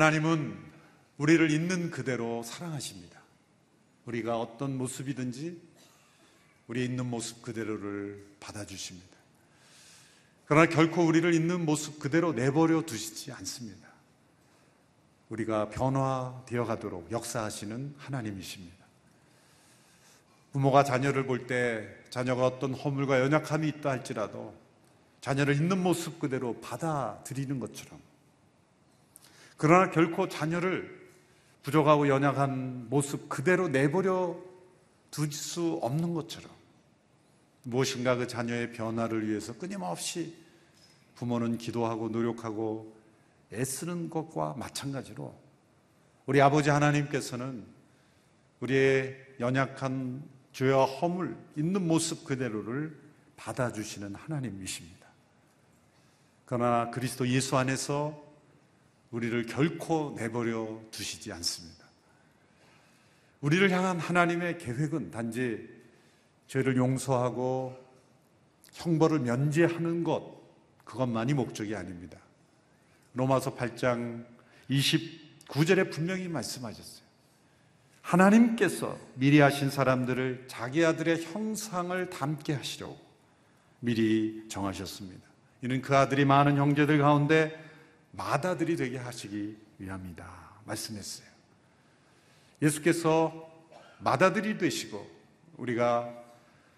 하나님은 우리를 있는 그대로 사랑하십니다. 우리가 어떤 모습이든지 우리 있는 모습 그대로를 받아주십니다. 그러나 결코 우리를 있는 모습 그대로 내버려 두시지 않습니다. 우리가 변화되어 가도록 역사하시는 하나님이십니다. 부모가 자녀를 볼 때 자녀가 어떤 허물과 연약함이 있다 할지라도 자녀를 있는 모습 그대로 받아들이는 것처럼 그러나 결코 자녀를 부족하고 연약한 모습 그대로 내버려 둘 수 없는 것처럼 무엇인가 그 자녀의 변화를 위해서 끊임없이 부모는 기도하고 노력하고 애쓰는 것과 마찬가지로 우리 아버지 하나님께서는 우리의 연약한 죄와 허물 있는 모습 그대로를 받아주시는 하나님이십니다. 그러나 그리스도 예수 안에서 우리를 결코 내버려 두시지 않습니다. 우리를 향한 하나님의 계획은 단지 죄를 용서하고 형벌을 면제하는 것, 그것만이 목적이 아닙니다. 로마서 8장 29절에 분명히 말씀하셨어요. 하나님께서 미리 하신 사람들을 자기 아들의 형상을 닮게 하시려고 미리 정하셨습니다. 이는 그 아들이 많은 형제들 가운데 마다들이 되게 하시기 위함이다. 말씀했어요. 예수께서 마다들이 되시고 우리가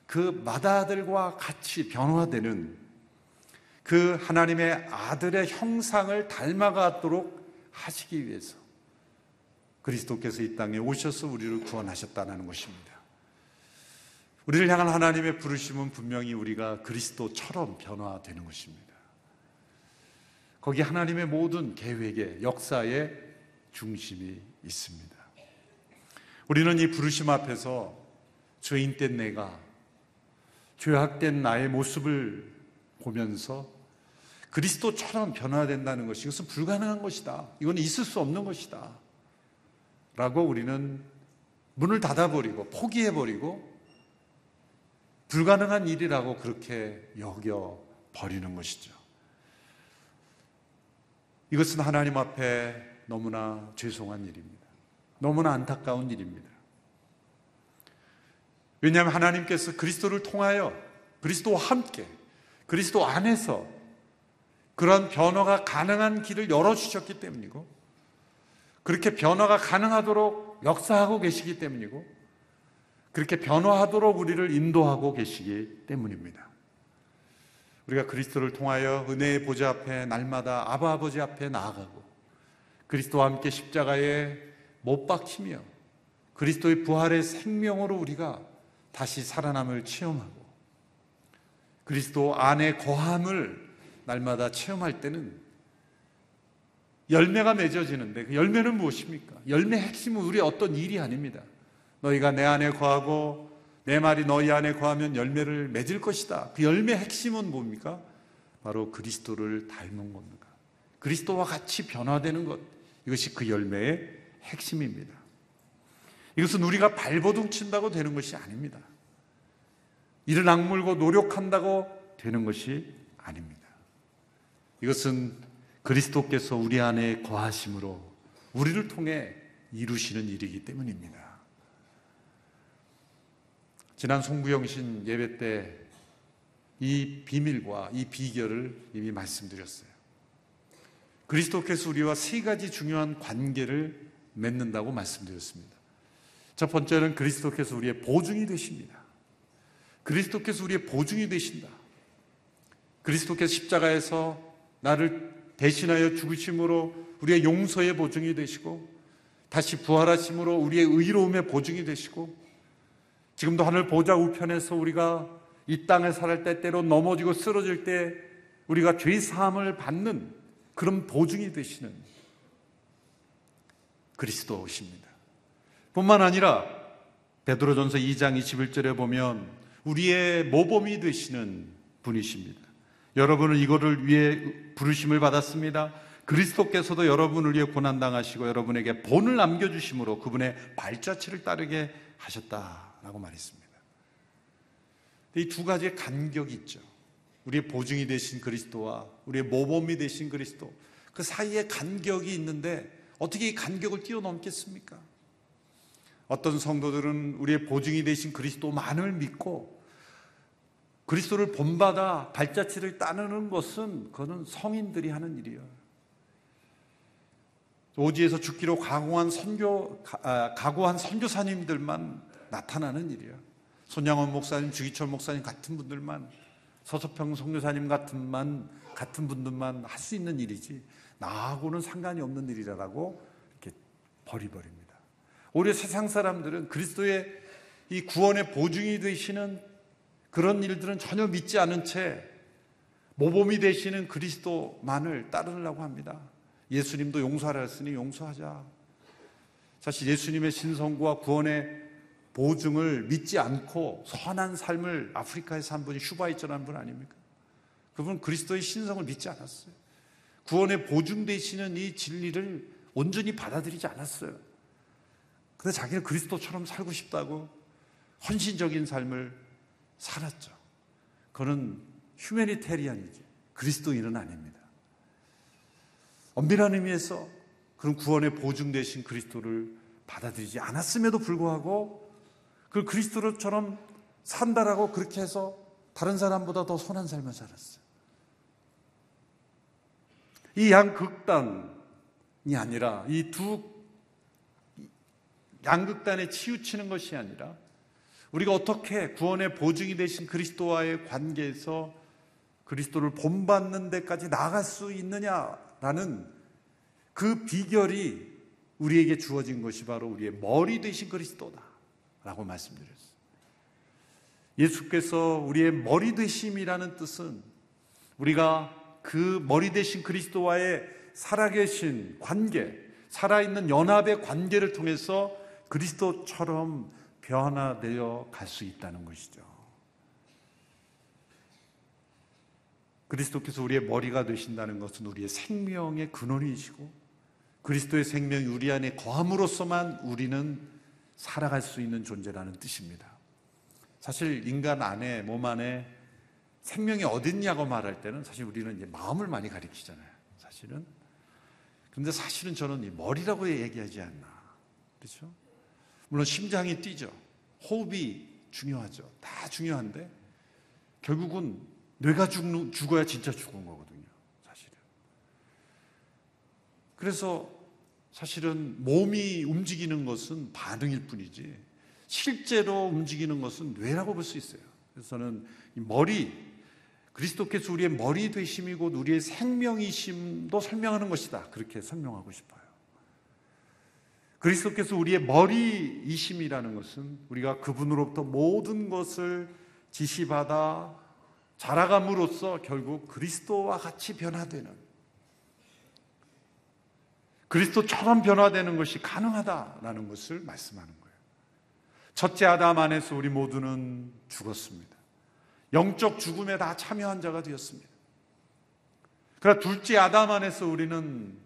그 마다들과 같이 변화되는 그 하나님의 아들의 형상을 닮아가도록 하시기 위해서 그리스도께서 이 땅에 오셔서 우리를 구원하셨다는 것입니다. 우리를 향한 하나님의 부르심은 분명히 우리가 그리스도처럼 변화되는 것입니다. 거기 하나님의 모든 계획의 역사의 중심이 있습니다. 우리는 이 부르심 앞에서 죄인된 내가 죄악된 나의 모습을 보면서 그리스도처럼 변화된다는 것이 이것은 불가능한 것이다. 이건 있을 수 없는 것이다. 라고 우리는 문을 닫아버리고 포기해버리고 불가능한 일이라고 그렇게 여겨 버리는 것이죠. 이것은 하나님 앞에 너무나 죄송한 일입니다. 너무나 안타까운 일입니다. 왜냐하면 하나님께서 그리스도를 통하여 그리스도와 함께 그리스도 안에서 그런 변화가 가능한 길을 열어주셨기 때문이고 그렇게 변화가 가능하도록 역사하고 계시기 때문이고 그렇게 변화하도록 우리를 인도하고 계시기 때문입니다. 우리가 그리스도를 통하여 은혜의 보좌 앞에 날마다 아바 아버지 앞에 나아가고 그리스도와 함께 십자가에 못 박히며 그리스도의 부활의 생명으로 우리가 다시 살아남을 체험하고 그리스도 안에 거함을 날마다 체험할 때는 열매가 맺어지는데 그 열매는 무엇입니까? 열매 핵심은 우리 어떤 일이 아닙니다. 너희가 내 안에 거하고 내 말이 너희 안에 거하면 열매를 맺을 것이다. 그 열매 핵심은 뭡니까? 바로 그리스도를 닮은 겁니다. 그리스도와 같이 변화되는 것. 이것이 그 열매의 핵심입니다. 이것은 우리가 발버둥 친다고 되는 것이 아닙니다. 이를 악물고 노력한다고 되는 것이 아닙니다. 이것은 그리스도께서 우리 안에 거하심으로 우리를 통해 이루시는 일이기 때문입니다. 지난 송구영신 예배 때 이 비밀과 이 비결을 이미 말씀드렸어요. 그리스도께서 우리와 세 가지 중요한 관계를 맺는다고 말씀드렸습니다. 첫 번째는 그리스도께서 우리의 보증이 되십니다. 그리스도께서 우리의 보증이 되신다. 그리스도께서 십자가에서 나를 대신하여 죽으심으로 우리의 용서의 보증이 되시고 다시 부활하심으로 우리의 의로움의 보증이 되시고 지금도 하늘 보좌 우편에서 우리가 이 땅에 살을 때 때로 넘어지고 쓰러질 때 우리가 죄 사함을 받는 그런 보증이 되시는 그리스도십니다. 뿐만 아니라 베드로전서 2장 21절에 보면 우리의 모범이 되시는 분이십니다. 여러분은 이거를 위해 부르심을 받았습니다. 그리스도께서도 여러분을 위해 고난 당하시고 여러분에게 본을 남겨 주심으로 그분의 발자취를 따르게 하셨다. 라고 말했습니다. 이 두 가지의 간격이 있죠. 우리의 보증이 되신 그리스도와 우리의 모범이 되신 그리스도. 그 사이에 간격이 있는데 어떻게 이 간격을 뛰어넘겠습니까? 어떤 성도들은 우리의 보증이 되신 그리스도만을 믿고 그리스도를 본받아 발자취를 따르는 것은 그거는 성인들이 하는 일이에요. 오지에서 죽기로 각오한 선교 아, 각오한 선교사님들만 나타나는 일이에요. 손양원 목사님, 주기철 목사님 같은 분들만 서서평 선교사님 같은만 같은 분들만 할 수 있는 일이지 나하고는 상관이 없는 일이라고 이렇게 버리버립니다. 오히려 세상 사람들은 그리스도의 이 구원의 보증이 되시는 그런 일들은 전혀 믿지 않은 채 모범이 되시는 그리스도만을 따르려고 합니다. 예수님도 용서하라 했으니 용서하자. 사실 예수님의 신성과 구원의 보증을 믿지 않고 선한 삶을 아프리카에 산 분이 슈바이처라는 분 아닙니까? 그분은 그리스도의 신성을 믿지 않았어요. 구원의 보증 되시는 이 진리를 온전히 받아들이지 않았어요. 근데 자기는 그리스도처럼 살고 싶다고 헌신적인 삶을 살았죠. 그는 휴메니테리안이지 그리스도인은 아닙니다. 엄밀한 의미에서 그런 구원의 보증 되신 그리스도를 받아들이지 않았음에도 불구하고 그 그리스도처럼 산다라고 그렇게 해서 다른 사람보다 더 선한 삶을 살았어요. 이 양극단이 아니라 이 두 양극단에 치우치는 것이 아니라 우리가 어떻게 구원의 보증이 되신 그리스도와의 관계에서 그리스도를 본받는 데까지 나아갈 수 있느냐라는 그 비결이 우리에게 주어진 것이 바로 우리의 머리 되신 그리스도다 라고 말씀드렸어요. 예수께서 우리의 머리 되심이라는 뜻은 우리가 그 머리 되신 그리스도와의 살아계신 관계, 살아있는 연합의 관계를 통해서 그리스도처럼 변화되어 갈 수 있다는 것이죠. 그리스도께서 우리의 머리가 되신다는 것은 우리의 생명의 근원이시고 그리스도의 생명이 우리 안에 거함으로써만 우리는 살아갈 수 있는 존재라는 뜻입니다. 사실 인간 안에 몸 안에 생명이 어딨냐고 말할 때는 사실 우리는 이제 마음을 많이 가리키잖아요. 사실은. 근데 사실은 저는 이 머리라고 얘기하지 않나. 그렇죠? 물론 심장이 뛰죠. 호흡이 중요하죠. 다 중요한데 결국은 뇌가 죽는, 죽어야 진짜 죽은 거거든요. 사실은. 그래서 사실은 몸이 움직이는 것은 반응일 뿐이지 실제로 움직이는 것은 뇌라고 볼 수 있어요. 그래서 저는 머리, 그리스도께서 우리의 머리 되심이고 우리의 생명이심도 설명하는 것이다. 그렇게 설명하고 싶어요. 그리스도께서 우리의 머리이심이라는 것은 우리가 그분으로부터 모든 것을 지시받아 자라감으로써 결국 그리스도와 같이 변화되는 그리스도처럼 변화되는 것이 가능하다라는 것을 말씀하는 거예요. 첫째 아담 안에서 우리 모두는 죽었습니다. 영적 죽음에 다 참여한 자가 되었습니다. 그러나 둘째 아담 안에서 우리는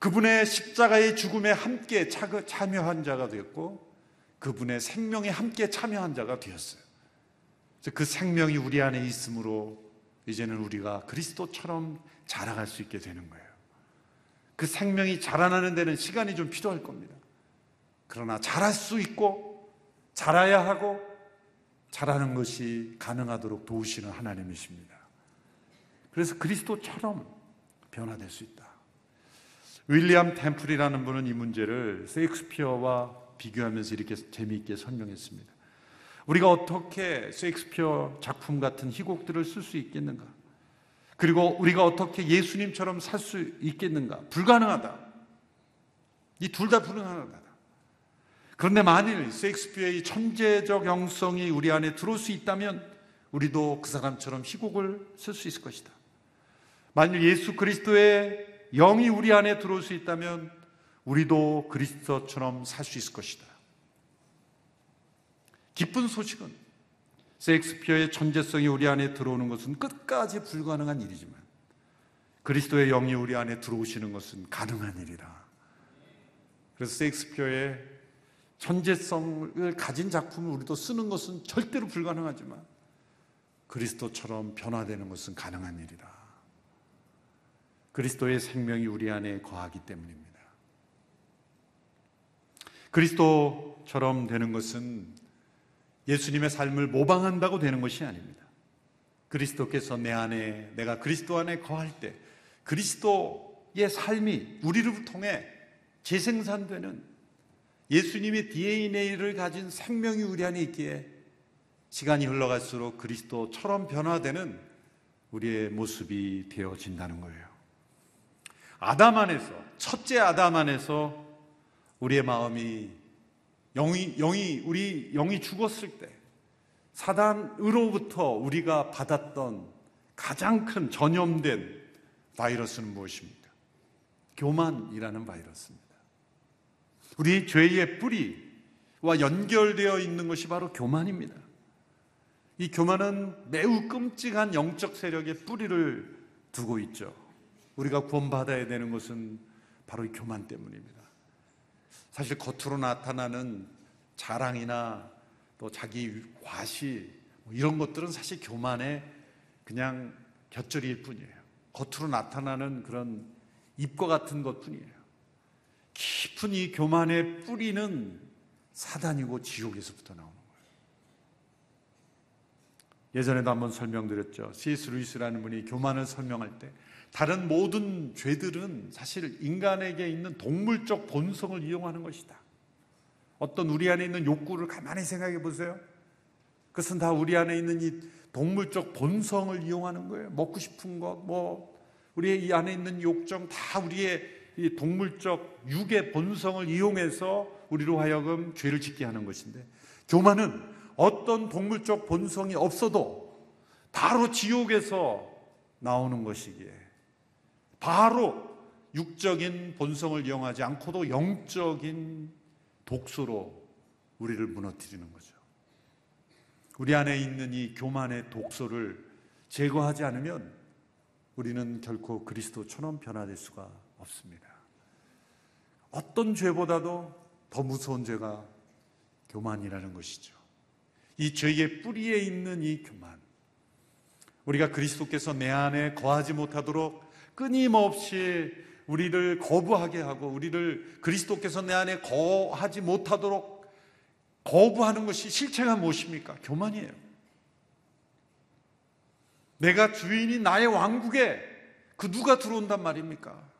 그분의 십자가의 죽음에 함께 참여한 자가 되었고 그분의 생명에 함께 참여한 자가 되었어요. 그 생명이 우리 안에 있으므로 이제는 우리가 그리스도처럼 자라갈 수 있게 되는 거예요. 그 생명이 자라나는 데는 시간이 좀 필요할 겁니다. 그러나 자랄 수 있고 자라야 하고 자라는 것이 가능하도록 도우시는 하나님이십니다. 그래서 그리스도처럼 변화될 수 있다. 윌리엄 템플이라는 분은 이 문제를 세익스피어와 비교하면서 이렇게 재미있게 설명했습니다. 우리가 어떻게 세익스피어 작품 같은 희곡들을 쓸 수 있겠는가? 그리고 우리가 어떻게 예수님처럼 살 수 있겠는가? 불가능하다. 이 둘 다 불가능하다. 그런데 만일 세익스피어의 천재적 영성이 우리 안에 들어올 수 있다면 우리도 그 사람처럼 희곡을 쓸 수 있을 것이다. 만일 예수 그리스도의 영이 우리 안에 들어올 수 있다면 우리도 그리스도처럼 살 수 있을 것이다. 기쁜 소식은 셰익스피어의 천재성이 우리 안에 들어오는 것은 끝까지 불가능한 일이지만 그리스도의 영이 우리 안에 들어오시는 것은 가능한 일이라. 그래서 셰익스피어의 천재성을 가진 작품을 우리도 쓰는 것은 절대로 불가능하지만 그리스도처럼 변화되는 것은 가능한 일이라. 그리스도의 생명이 우리 안에 거하기 때문입니다. 그리스도처럼 되는 것은 예수님의 삶을 모방한다고 되는 것이 아닙니다. 그리스도께서 내 안에, 내가 그리스도 안에 거할 때 그리스도의 삶이 우리를 통해 재생산되는 예수님의 DNA를 가진 생명이 우리 안에 있기에 시간이 흘러갈수록 그리스도처럼 변화되는 우리의 모습이 되어진다는 거예요. 아담 안에서, 첫째 아담 안에서 우리의 마음이 영이, 영이, 우리 영이 죽었을 때 사단으로부터 우리가 받았던 가장 큰 전염된 바이러스는 무엇입니까? 교만이라는 바이러스입니다. 우리 죄의 뿌리와 연결되어 있는 것이 바로 교만입니다. 이 교만은 매우 끔찍한 영적 세력의 뿌리를 두고 있죠. 우리가 구원받아야 되는 것은 바로 이 교만 때문입니다. 사실 겉으로 나타나는 자랑이나 또 자기 과시 뭐 이런 것들은 사실 교만의 그냥 곁절이일 뿐이에요. 겉으로 나타나는 그런 입과 같은 것 뿐이에요. 깊은 이 교만의 뿌리는 사단이고 지옥에서부터 나오는 거예요. 예전에도 한번 설명드렸죠. C.S. 루이스라는 분이 교만을 설명할 때 다른 모든 죄들은 사실 인간에게 있는 동물적 본성을 이용하는 것이다. 어떤 우리 안에 있는 욕구를 가만히 생각해 보세요. 그것은 다 우리 안에 있는 이 동물적 본성을 이용하는 거예요. 먹고 싶은 것, 뭐, 우리의 이 안에 있는 욕정 다 우리의 이 동물적 육의 본성을 이용해서 우리로 하여금 죄를 짓게 하는 것인데, 교만은 어떤 동물적 본성이 없어도 바로 지옥에서 나오는 것이기에 바로 육적인 본성을 이용하지 않고도 영적인 독소로 우리를 무너뜨리는 거죠. 우리 안에 있는 이 교만의 독소를 제거하지 않으면 우리는 결코 그리스도처럼 변화될 수가 없습니다. 어떤 죄보다도 더 무서운 죄가 교만이라는 것이죠. 이 죄의 뿌리에 있는 이 교만. 우리가 그리스도께서 내 안에 거하지 못하도록 끊임없이 우리를 거부하게 하고 우리를 그리스도께서 내 안에 거하지 못하도록 거부하는 것이 실체가 무엇입니까? 교만이에요. 내가 주인이 나의 왕국에 그 누가 들어온단 말입니까?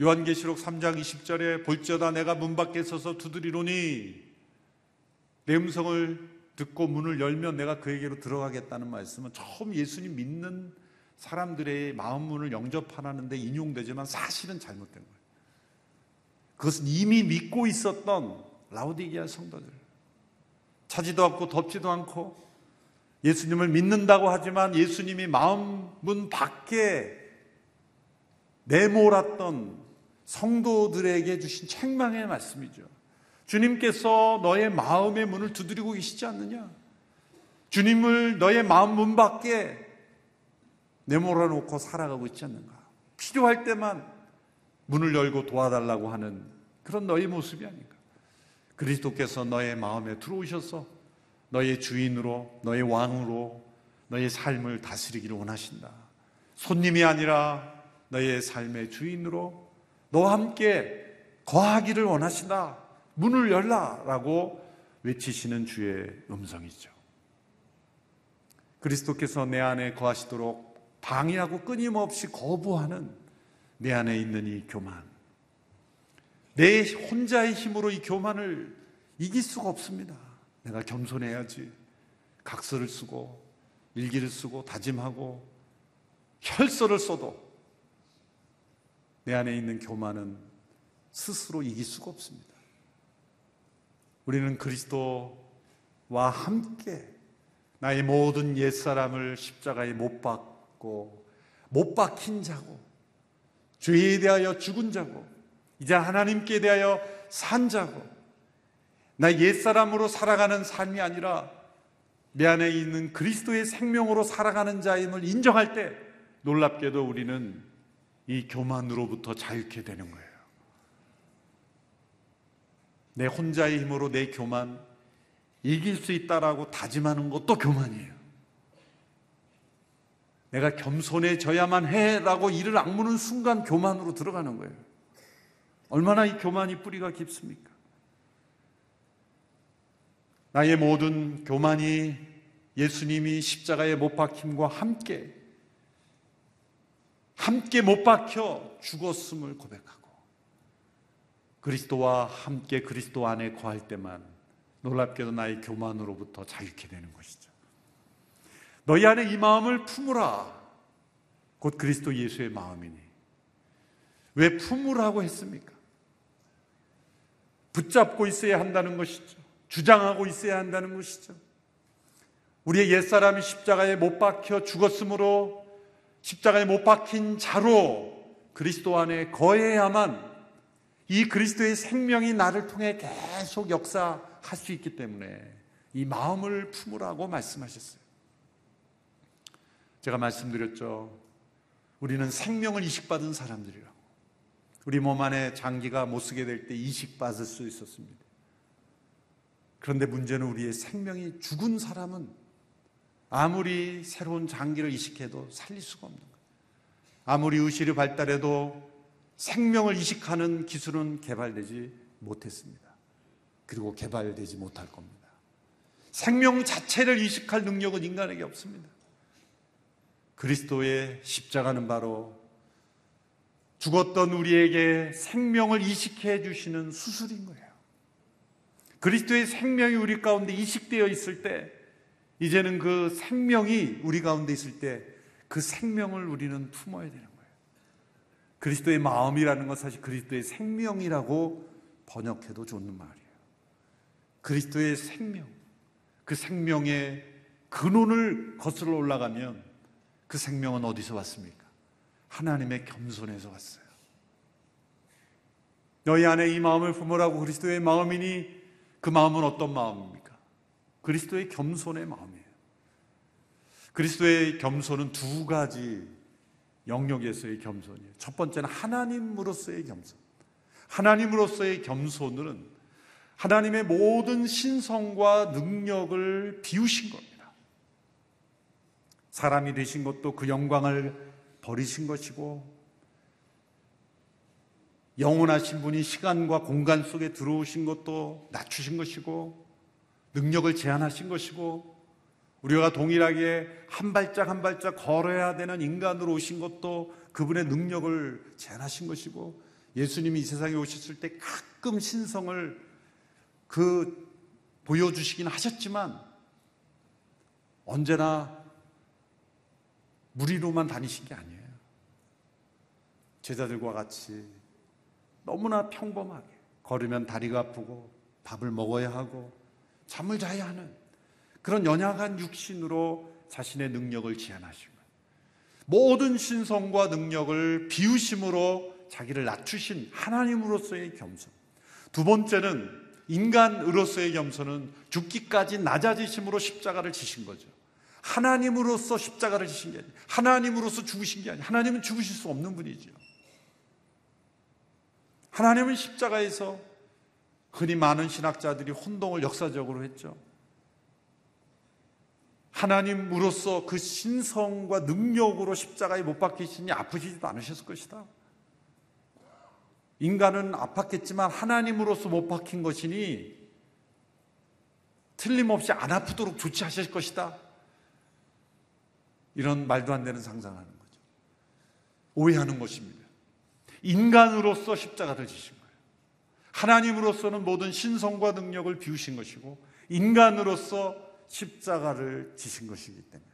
요한계시록 3장 20절에 볼지어다 내가 문 밖에 서서 두드리노니 내 음성을 듣고 문을 열면 내가 그에게로 들어가겠다는 말씀은 처음 예수님 믿는 사람들의 마음 문을 영접하라는데 인용되지만 사실은 잘못된 거예요. 그것은 이미 믿고 있었던 라우디게아 성도들. 차지도 않고 덥지도 않고 예수님을 믿는다고 하지만 예수님이 마음 문 밖에 내몰았던 성도들에게 주신 책망의 말씀이죠. 주님께서 너의 마음의 문을 두드리고 계시지 않느냐? 주님을 너의 마음 문 밖에 내몰아 놓고 살아가고 있지 않는가? 필요할 때만 문을 열고 도와달라고 하는 그런 너의 모습이 아닌가? 그리스도께서 너의 마음에 들어오셔서 너의 주인으로, 너의 왕으로 너의 삶을 다스리기를 원하신다. 손님이 아니라 너의 삶의 주인으로 너와 함께 거하기를 원하신다. 문을 열라 라고 외치시는 주의 음성이죠. 그리스도께서 내 안에 거하시도록 방해하고 끊임없이 거부하는 내 안에 있는 이 교만. 내 혼자의 힘으로 이 교만을 이길 수가 없습니다. 내가 겸손해야지. 각서를 쓰고, 일기를 쓰고, 다짐하고, 혈서를 써도 내 안에 있는 교만은 스스로 이길 수가 없습니다. 우리는 그리스도와 함께 나의 모든 옛사람을 십자가에 못 박고, 죽고 못 박힌 자고 죄에 대하여 죽은 자고 이제 하나님께 대하여 산 자고 나 옛사람으로 살아가는 삶이 아니라 내 안에 있는 그리스도의 생명으로 살아가는 자임을 인정할 때 놀랍게도 우리는 이 교만으로부터 자유케 되는 거예요. 내 혼자의 힘으로 내 교만 이길 수 있다라고 다짐하는 것도 교만이에요. 내가 겸손해져야만 해라고 이를 악무는 순간 교만으로 들어가는 거예요. 얼마나 이 교만이 뿌리가 깊습니까? 나의 모든 교만이 예수님이 십자가에 못 박힘과 함께 함께 못 박혀 죽었음을 고백하고 그리스도와 함께 그리스도 안에 거할 때만 놀랍게도 나의 교만으로부터 자유케 되는 것이죠. 너희 안에 이 마음을 품으라. 곧 그리스도 예수의 마음이니. 왜 품으라고 했습니까? 붙잡고 있어야 한다는 것이죠. 주장하고 있어야 한다는 것이죠. 우리의 옛사람이 십자가에 못 박혀 죽었으므로 십자가에 못 박힌 자로 그리스도 안에 거해야만 이 그리스도의 생명이 나를 통해 계속 역사할 수 있기 때문에 이 마음을 품으라고 말씀하셨어요. 제가 말씀드렸죠. 우리는 생명을 이식받은 사람들이라고. 우리 몸 안에 장기가 못 쓰게 될 때 이식받을 수 있었습니다. 그런데 문제는 우리의 생명이 죽은 사람은 아무리 새로운 장기를 이식해도 살릴 수가 없는 거예요. 아무리 의실이 발달해도 생명을 이식하는 기술은 개발되지 못했습니다. 그리고 개발되지 못할 겁니다. 생명 자체를 이식할 능력은 인간에게 없습니다. 그리스도의 십자가는 바로 죽었던 우리에게 생명을 이식해 주시는 수술인 거예요. 그리스도의 생명이 우리 가운데 이식되어 있을 때, 이제는 그 생명이 우리 가운데 있을 때, 그 생명을 우리는 품어야 되는 거예요. 그리스도의 마음이라는 것 사실 그리스도의 생명이라고 번역해도 좋는 말이에요. 그리스도의 생명, 그 생명의 근원을 거슬러 올라가면 그 생명은 어디서 왔습니까? 하나님의 겸손에서 왔어요. 너희 안에 이 마음을 품으라고 그리스도의 마음이니 그 마음은 어떤 마음입니까? 그리스도의 겸손의 마음이에요. 그리스도의 겸손은 두 가지 영역에서의 겸손이에요. 첫 번째는 하나님으로서의 겸손. 하나님으로서의 겸손은 하나님의 모든 신성과 능력을 비우신 겁니다. 사람이 되신 것도 그 영광을 버리신 것이고 영원하신 분이 시간과 공간 속에 들어오신 것도 낮추신 것이고 능력을 제한하신 것이고 우리가 동일하게 한 발짝 한 발짝 걸어야 되는 인간으로 오신 것도 그분의 능력을 제한하신 것이고 예수님이 이 세상에 오셨을 때 가끔 신성을 그 보여주시긴 하셨지만 언제나 무리로만 다니신 게 아니에요. 제자들과 같이 너무나 평범하게 걸으면 다리가 아프고 밥을 먹어야 하고 잠을 자야 하는 그런 연약한 육신으로 자신의 능력을 거예요. 모든 신성과 능력을 비우심으로 자기를 낮추신 하나님으로서의 겸손. 두 번째는 인간으로서의 겸손은 죽기까지 낮아지심으로 십자가를 지신 거죠. 하나님으로서 십자가를 지신 게 아니에요. 하나님으로서 죽으신 게 아니에요. 하나님은 죽으실 수 없는 분이죠. 하나님은 십자가에서 흔히 많은 신학자들이 혼동을 역사적으로 했죠. 하나님으로서 그 신성과 능력으로 십자가에 못 박히시니 아프시지도 않으셨을 것이다. 인간은 아팠겠지만 하나님으로서 못 박힌 것이니 틀림없이 안 아프도록 조치하실 것이다. 이런 말도 안 되는 상상하는 거죠. 오해하는 것입니다. 인간으로서 십자가를 지신 거예요. 하나님으로서는 모든 신성과 능력을 비우신 것이고 인간으로서 십자가를 지신 것이기 때문에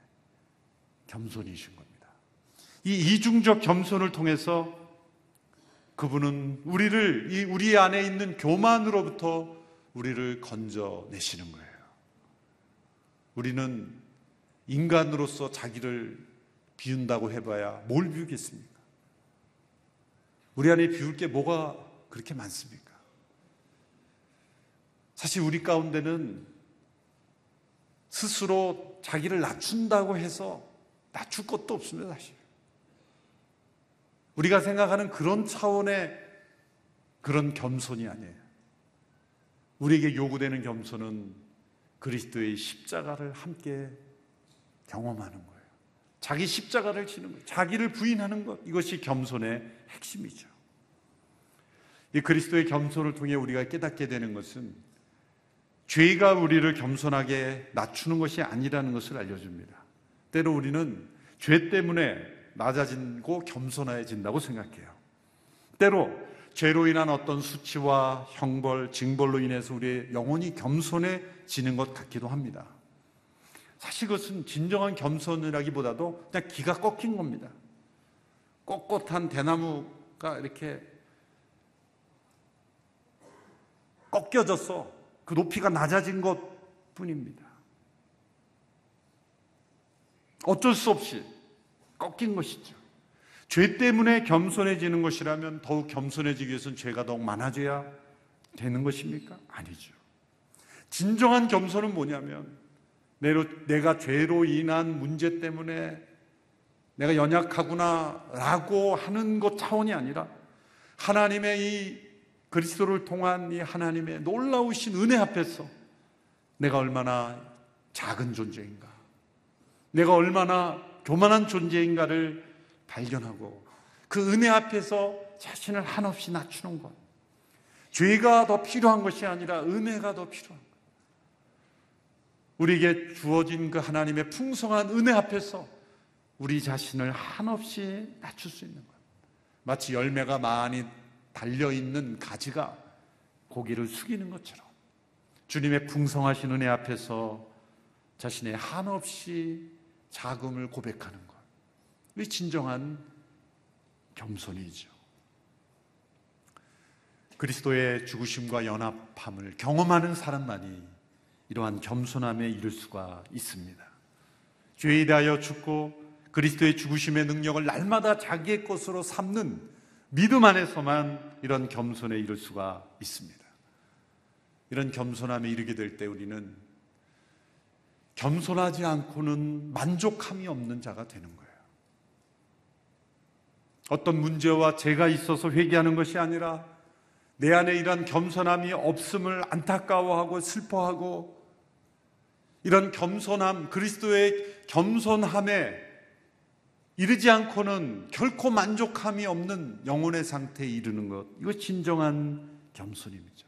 겸손이신 겁니다. 이 이중적 겸손을 통해서 그분은 우리를 이 우리 안에 있는 교만으로부터 우리를 건져내시는 거예요. 우리는 인간으로서 자기를 비운다고 해봐야 뭘 비우겠습니까? 우리 안에 비울 게 뭐가 그렇게 많습니까? 사실 우리 가운데는 스스로 자기를 낮춘다고 해서 낮출 것도 없습니다, 사실. 우리가 생각하는 그런 차원의 그런 겸손이 아니에요. 우리에게 요구되는 겸손은 그리스도의 십자가를 함께 경험하는 거예요. 자기 십자가를 지는 것, 자기를 부인하는 것, 이것이 겸손의 핵심이죠. 이 그리스도의 겸손을 통해 우리가 깨닫게 되는 것은 죄가 우리를 겸손하게 낮추는 것이 아니라는 것을 알려줍니다. 때로 우리는 죄 때문에 낮아진고 겸손해진다고 생각해요. 때로 죄로 인한 어떤 수치와 형벌, 징벌로 인해서 우리의 영혼이 겸손해지는 것 같기도 합니다. 사실 그것은 진정한 겸손이라기보다도 그냥 기가 꺾인 겁니다. 꼿꼿한 대나무가 이렇게 꺾여졌어. 그 높이가 낮아진 것 뿐입니다. 어쩔 수 없이 꺾인 것이죠. 죄 때문에 겸손해지는 것이라면 더욱 겸손해지기 위해서는 죄가 더욱 많아져야 되는 것입니까? 아니죠. 진정한 겸손은 뭐냐면 내가 죄로 인한 문제 때문에 내가 연약하구나 라고 하는 것 차원이 아니라 하나님의 이 그리스도를 통한 이 하나님의 놀라우신 은혜 앞에서 내가 얼마나 작은 존재인가 내가 얼마나 교만한 존재인가를 발견하고 그 은혜 앞에서 자신을 한없이 낮추는 것. 죄가 더 필요한 것이 아니라 은혜가 더 필요한 것 우리에게 주어진 그 하나님의 풍성한 은혜 앞에서 우리 자신을 한없이 낮출 수 있는 것. 마치 열매가 많이 달려 있는 가지가 고기를 숙이는 것처럼 주님의 풍성하신 은혜 앞에서 자신의 한없이 자금을 고백하는 것. 이 진정한 겸손이죠. 그리스도의 죽으심과 연합함을 경험하는 사람만이 이러한 겸손함에 이를 수가 있습니다. 죄에 대하여 죽고 그리스도의 죽으심의 능력을 날마다 자기의 것으로 삼는 믿음 안에서만 이런 겸손에 이를 수가 있습니다. 이런 겸손함에 이르게 될 때 우리는 겸손하지 않고는 만족함이 없는 자가 되는 거예요. 어떤 문제와 죄가 있어서 회개하는 것이 아니라 내 안에 이런 겸손함이 없음을 안타까워하고 슬퍼하고 이런 겸손함, 그리스도의 겸손함에 이르지 않고는 결코 만족함이 없는 영혼의 상태에 이르는 것. 이거 진정한 겸손입니다.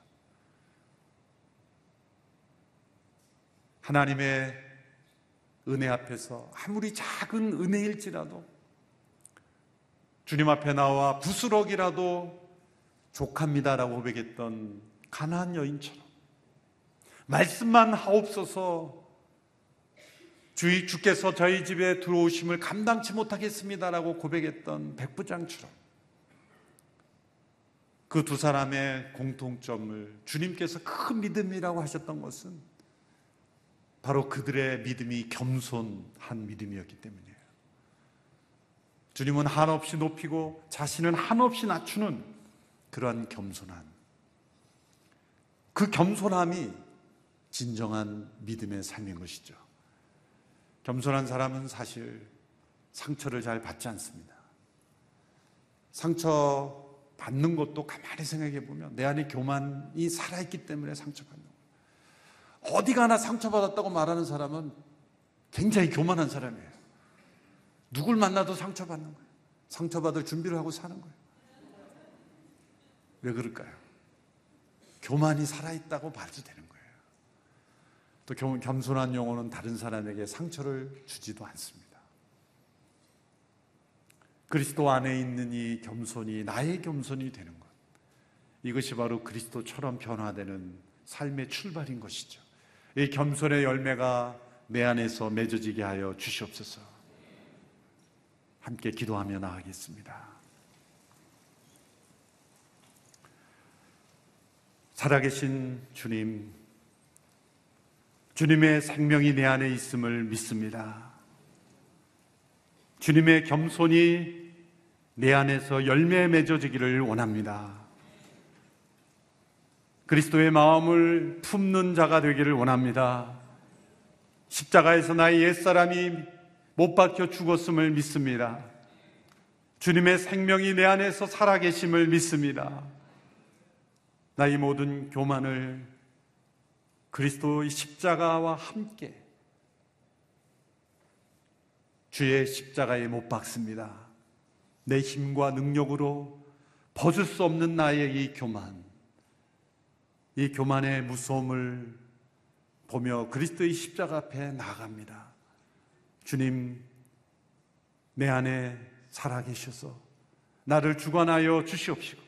하나님의 은혜 앞에서 아무리 작은 은혜일지라도 주님 앞에 나와 부스럭이라도 족합니다라고 고백했던 가난한 여인처럼 말씀만 하옵소서 주의 주께서 저희 집에 들어오심을 감당치 못하겠습니다라고 고백했던 백부장처럼 그 두 사람의 공통점을 주님께서 큰 믿음이라고 하셨던 것은 바로 그들의 믿음이 겸손한 믿음이었기 때문이에요. 주님은 한없이 높이고 자신은 한없이 낮추는 그러한 겸손한 그 겸손함이 진정한 믿음의 삶인 것이죠. 겸손한 사람은 사실 상처를 잘 받지 않습니다. 상처 받는 것도 가만히 생각해 보면 내 안에 교만이 살아있기 때문에 상처받는 거예요. 어디 가나 상처받았다고 말하는 사람은 굉장히 교만한 사람이에요. 누굴 만나도 상처받는 거예요. 상처받을 준비를 하고 사는 거예요. 왜 그럴까요? 교만이 살아있다고 봐도 되는 거예요. 또 겸손한 영혼은 다른 사람에게 상처를 주지도 않습니다. 그리스도 안에 있는 이 겸손이 나의 겸손이 되는 것. 이것이 바로 그리스도처럼 변화되는 삶의 출발인 것이죠. 이 겸손의 열매가 내 안에서 맺어지게 하여 주시옵소서. 함께 기도하며 나가겠습니다. 살아계신 주님, 주님의 생명이 내 안에 있음을 믿습니다. 주님의 겸손이 내 안에서 열매 맺어지기를 원합니다. 그리스도의 마음을 품는 자가 되기를 원합니다. 십자가에서 나의 옛사람이 못 박혀 죽었음을 믿습니다. 주님의 생명이 내 안에서 살아계심을 믿습니다. 나의 모든 교만을 그리스도의 십자가와 함께 주의 십자가에 못 박습니다. 내 힘과 능력으로 벗을 수 없는 나의 이 교만, 이 교만의 무서움을 보며 그리스도의 십자가 앞에 나갑니다. 주님, 내 안에 살아계셔서 나를 주관하여 주시옵시고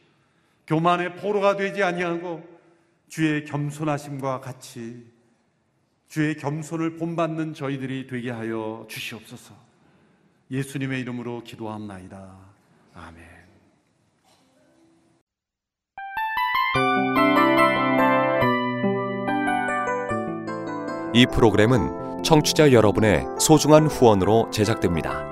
교만의 포로가 되지 아니하고 주의 겸손하심과 같이 주의 겸손을 본받는 저희들이 되게 하여 주시옵소서. 예수님의 이름으로 기도합나이다. 아멘. 이 프로그램은 청취자 여러분의 소중한 후원으로 제작됩니다.